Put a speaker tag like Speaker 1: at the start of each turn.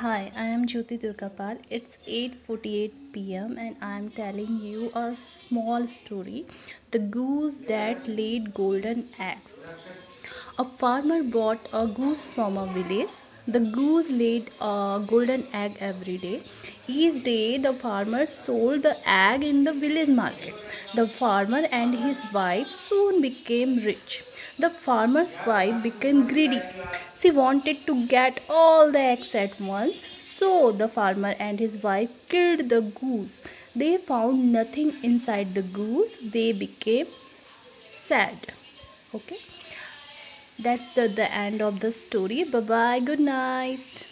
Speaker 1: Hi, I am Jyoti Durgapal. It's 8:48 p.m. and I am telling you a small story. The goose that laid golden eggs. A farmer bought a goose from a village. The goose laid a golden egg every day. Each day the farmer sold the egg in the village market. The farmer and his wife soon became rich. The farmer's wife became greedy. She wanted to get all the eggs at once. So the farmer and his wife killed the goose. They found nothing inside the goose. They became sad. Okay. That's the, the end of the story. Bye bye. Good night.